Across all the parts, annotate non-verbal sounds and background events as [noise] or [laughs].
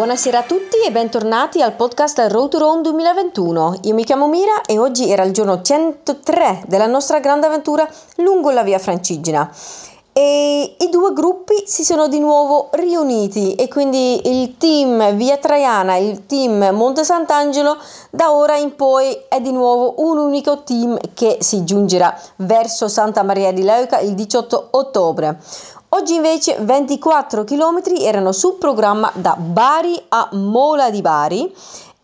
Buonasera a tutti e bentornati al podcast Road to Rome 2021. Io mi chiamo Mira e oggi era il giorno 103 della nostra grande avventura lungo la via Francigena. E i due gruppi si sono di nuovo riuniti e quindi il team Via Traiana e il team Monte Sant'Angelo da ora in poi è di nuovo un unico team che si giungerà verso Santa Maria di Leuca il 18 ottobre. Oggi invece 24 km erano sul programma da Bari a Mola di Bari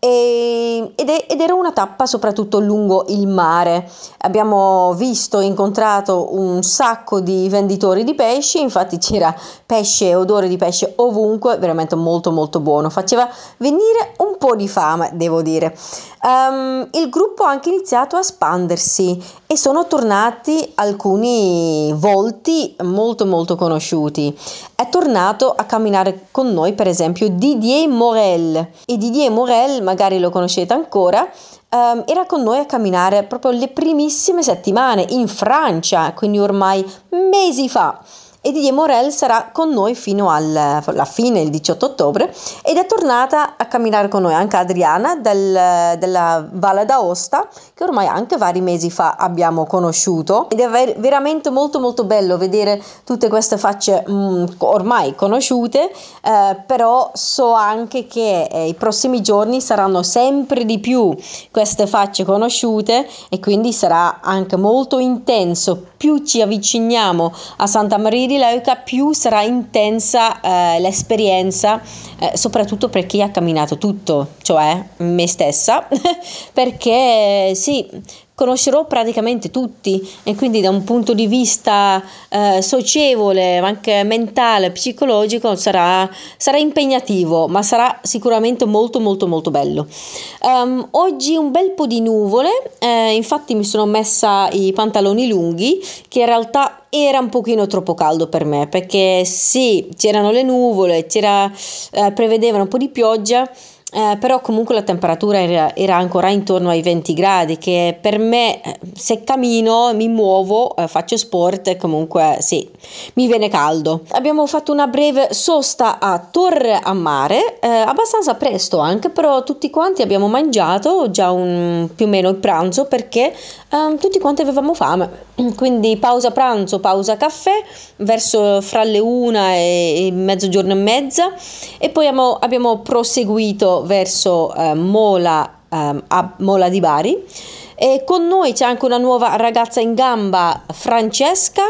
e, ed, è, ed, era una tappa soprattutto lungo il mare. Abbiamo visto, incontrato un sacco di venditori di pesci, infatti c'era pesce, odore di pesce ovunque, veramente molto molto buono. Faceva venire un po' di fame, devo dire. Um, il gruppo ha anche iniziato a espandersi e sono tornati alcuni volti molto molto conosciuti. È tornato a camminare con noi per esempio Didier Morel. E Didier Morel magari lo conoscete ancora Um, era con noi a camminare proprio le primissime settimane in Francia, quindi ormai mesi fa e Didier Morel sarà con noi fino alla fine, il 18 ottobre, ed è tornata a camminare con noi anche Adriana del, della Valle d'Aosta, che ormai anche vari mesi fa abbiamo conosciuto. Ed è ver- veramente molto molto bello vedere tutte queste facce mh, mm, ormai conosciute, eh, però so anche che eh, i prossimi giorni saranno sempre di più queste facce conosciute e quindi sarà anche molto intenso. Più ci avviciniamo a Santa Maria di Leuca più sarà intensa eh, l'esperienza, eh, soprattutto per chi ha camminato tutto, cioè me stessa, [laughs] perché sì, conoscerò praticamente tutti e quindi da un punto di vista eh, socievole, ma anche mentale, psicologico sarà, sarà, impegnativo, ma sarà sicuramente molto molto molto bello. Um, oggi un bel po' di nuvole, eh, infatti mi sono messa i pantaloni lunghi che in realtà era un pochino troppo caldo per me perché sì, c'erano le nuvole, c'era, eh, prevedevano un po' di pioggia eh, però comunque la temperatura era, era, ancora intorno ai 20 gradi che per me eh, se cammino mi muovo eh, faccio sport comunque sì mi viene caldo. Abbiamo fatto una breve sosta a Torre a Mare eh, abbastanza presto anche però tutti quanti abbiamo mangiato già un, più o meno il pranzo perché ehm, tutti quanti avevamo fame quindi pausa pranzo pausa caffè verso fra le una e, e mezzogiorno e mezza e poi abbiamo, abbiamo proseguito verso eh, Mola, eh, Mola di Bari. E con noi c'è anche una nuova ragazza in gamba, Francesca.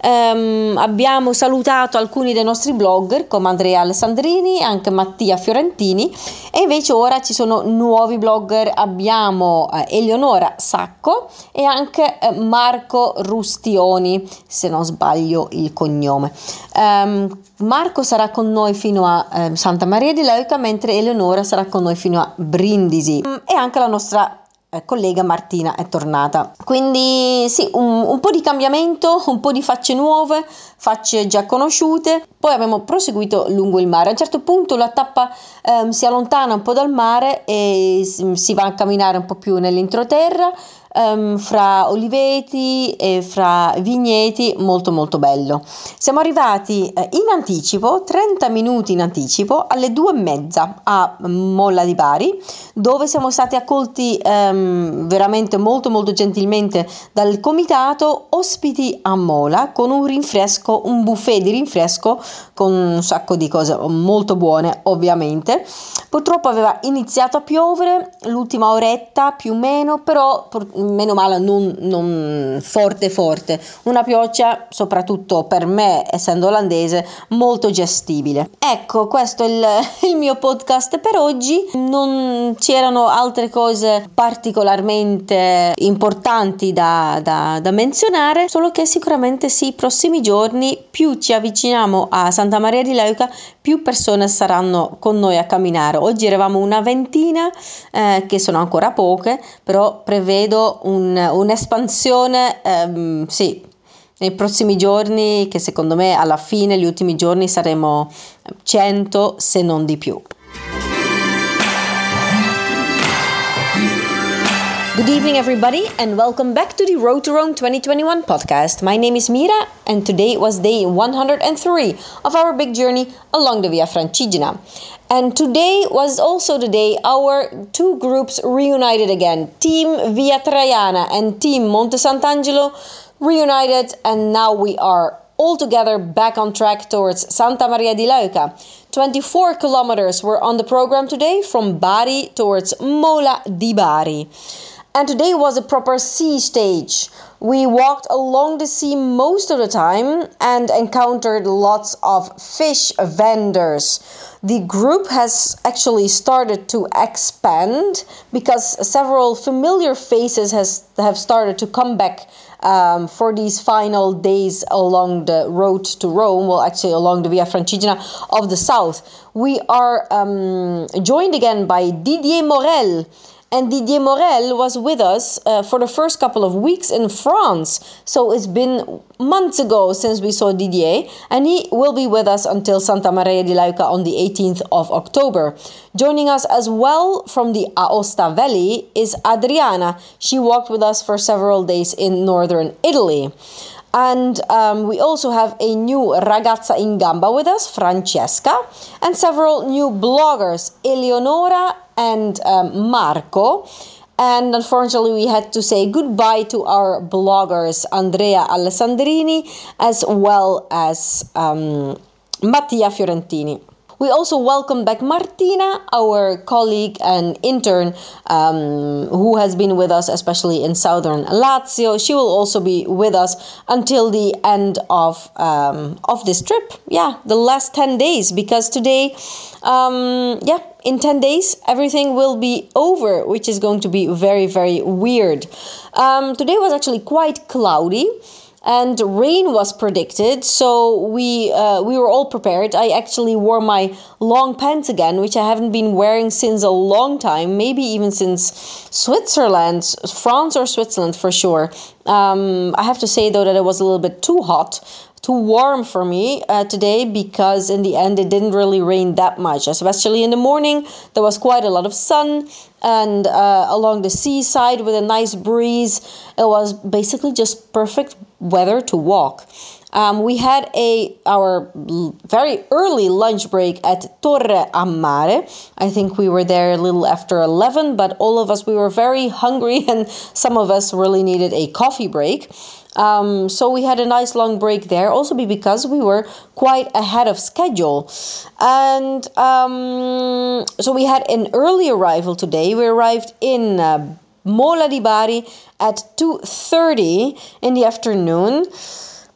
Um, abbiamo salutato alcuni dei nostri blogger come Andrea Alessandrini, anche Mattia Fiorentini e invece ora ci sono nuovi blogger. Abbiamo eh, Eleonora Sacco e anche eh, Marco Rustioni, se non sbaglio il cognome. Um, Marco sarà con noi fino a eh, Santa Maria di Leuca, mentre Eleonora sarà con noi fino a Brindisi. Um, e anche la nostra collega Martina è tornata. Quindi sì, un, un, po' di cambiamento, un po' di facce nuove, facce già conosciute. Poi abbiamo proseguito lungo il mare. A un certo punto la tappa eh, si allontana un po' dal mare e si va a camminare un po' più nell'introterra um, fra oliveti e fra vigneti, molto molto bello. Siamo arrivati eh, in anticipo, 30 minuti in anticipo, alle due e mezza a Molla di Bari, dove siamo stati accolti um, veramente molto molto gentilmente dal comitato, ospiti a Mola con un rinfresco, un buffet di rinfresco con un sacco di cose molto buone ovviamente. Purtroppo aveva iniziato a piovere l'ultima oretta più o meno, però meno male non, non forte forte, una pioggia soprattutto per me essendo olandese molto gestibile. Ecco questo è il, [laughs] il mio podcast per oggi, non c'erano altre cose particolarmente importanti da, da, da menzionare, solo che sicuramente sì, i prossimi giorni più ci avviciniamo a Santa Maria di Leuca più persone saranno con noi a camminare. Oggi eravamo una ventina, eh, che sono ancora poche, però prevedo un, un'espansione, ehm, sì, nei prossimi giorni, che secondo me alla fine, gli ultimi giorni, saremo 100 se non di più. Good evening, everybody, and welcome back to the Road to Rome 2021 podcast. My name is Mira, and today was day 103 of our big journey along the Via Francigena. And today was also the day our two groups reunited again. Team Via Traiana and Team Monte Sant'Angelo reunited, and now we are all together back on track towards Santa Maria di Leuca. 24 kilometers were on the program today from Bari towards Mola di Bari. And today was a proper sea stage. We walked along the sea most of the time and encountered lots of fish vendors. The group has actually started to expand because several familiar faces has have started to come back um, for these final days along the road to Rome, well, actually along the Via Francigena of the south. We are um, joined again by Didier Morel and Didier Morel was with us uh, for the first couple of weeks in France. So it's been months ago since we saw Didier, and he will be with us until Santa Maria di Leuca on the 18th of October. Joining us as well from the Aosta Valley is Adriana. She walked with us for several days in northern Italy. And um, we also have a new ragazza in gamba with us, Francesca, and several new bloggers, Eleonora and um, Marco. And unfortunately, we had to say goodbye to our bloggers, Andrea Alessandrini, as well as um, Mattia Fiorentini. We also welcome back Martina, our colleague and intern um, who has been with us, especially in southern Lazio. She will also be with us until the end of um, of this trip. Yeah, the last ten days because today, um, yeah, in 10 days everything will be over which is going to be very very weird um, today was actually quite cloudy and rain was predicted so we uh, we were all prepared. I actually wore my long pants again which i haven't been wearing since a long time maybe even since switzerland france or switzerland for sure. Um, i have to say though that it was a little bit too hot too warm for me uh, today because in the end it didn't really rain that much especially in the morning. There was quite a lot of sun and uh, along the seaside with a nice breeze. It was basically just perfect weather to walk um, we had a our very early lunch break at Torre Amare. I think we were there a little after 11, but all of us we were very hungry [laughs] and some of us really needed a coffee break. Um, so we had a nice long break there, also because we were quite ahead of schedule. And um, so we had an early arrival today. We arrived in uh, Mola di Bari at 2.30 in the afternoon.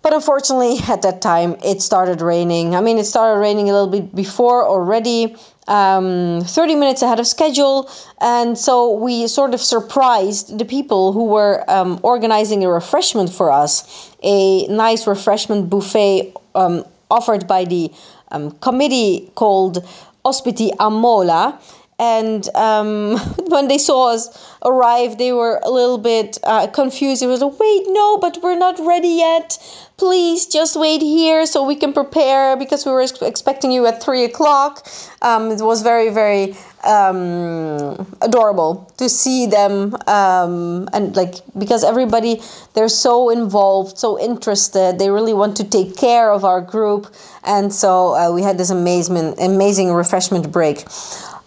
But unfortunately, at that time, it started raining. I mean, it started raining a little bit before already, um, 30 minutes ahead of schedule. And so we sort of surprised the people who were um, organizing a refreshment for us, a nice refreshment buffet um, offered by the um, committee called Ospiti Amola and um, [laughs] when they saw us arrive, they were a little bit uh, confused. It was like, wait, no, but we're not ready yet. Please just wait here so we can prepare because we were expecting you at three o'clock. Um, it was very, very um, adorable to see them um, and like because everybody they're so involved, so interested. They really want to take care of our group, and so uh, we had this amazing, amazing refreshment break.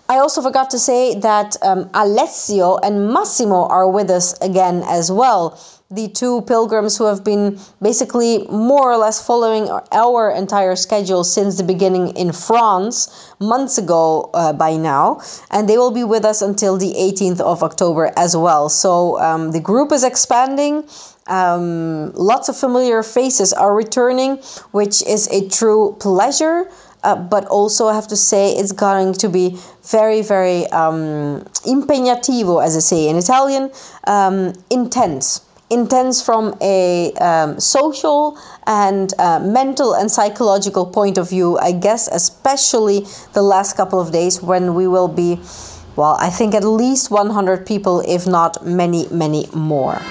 I also forgot to say that um, Alessio and Massimo are with us again as well. The two pilgrims who have been basically more or less following our entire schedule since the beginning in France months ago uh, by now, and they will be with us until the 18th of October as well. So um, the group is expanding. Um, lots of familiar faces are returning, which is a true pleasure. Uh, but also I have to say it's going to be very, very um, impegnativo, as I say in Italian, um, intense. Intense from a um, social and uh, mental and psychological point of view, I guess, especially the last couple of days when we will be, well, I think at least 100 people, if not many, many more.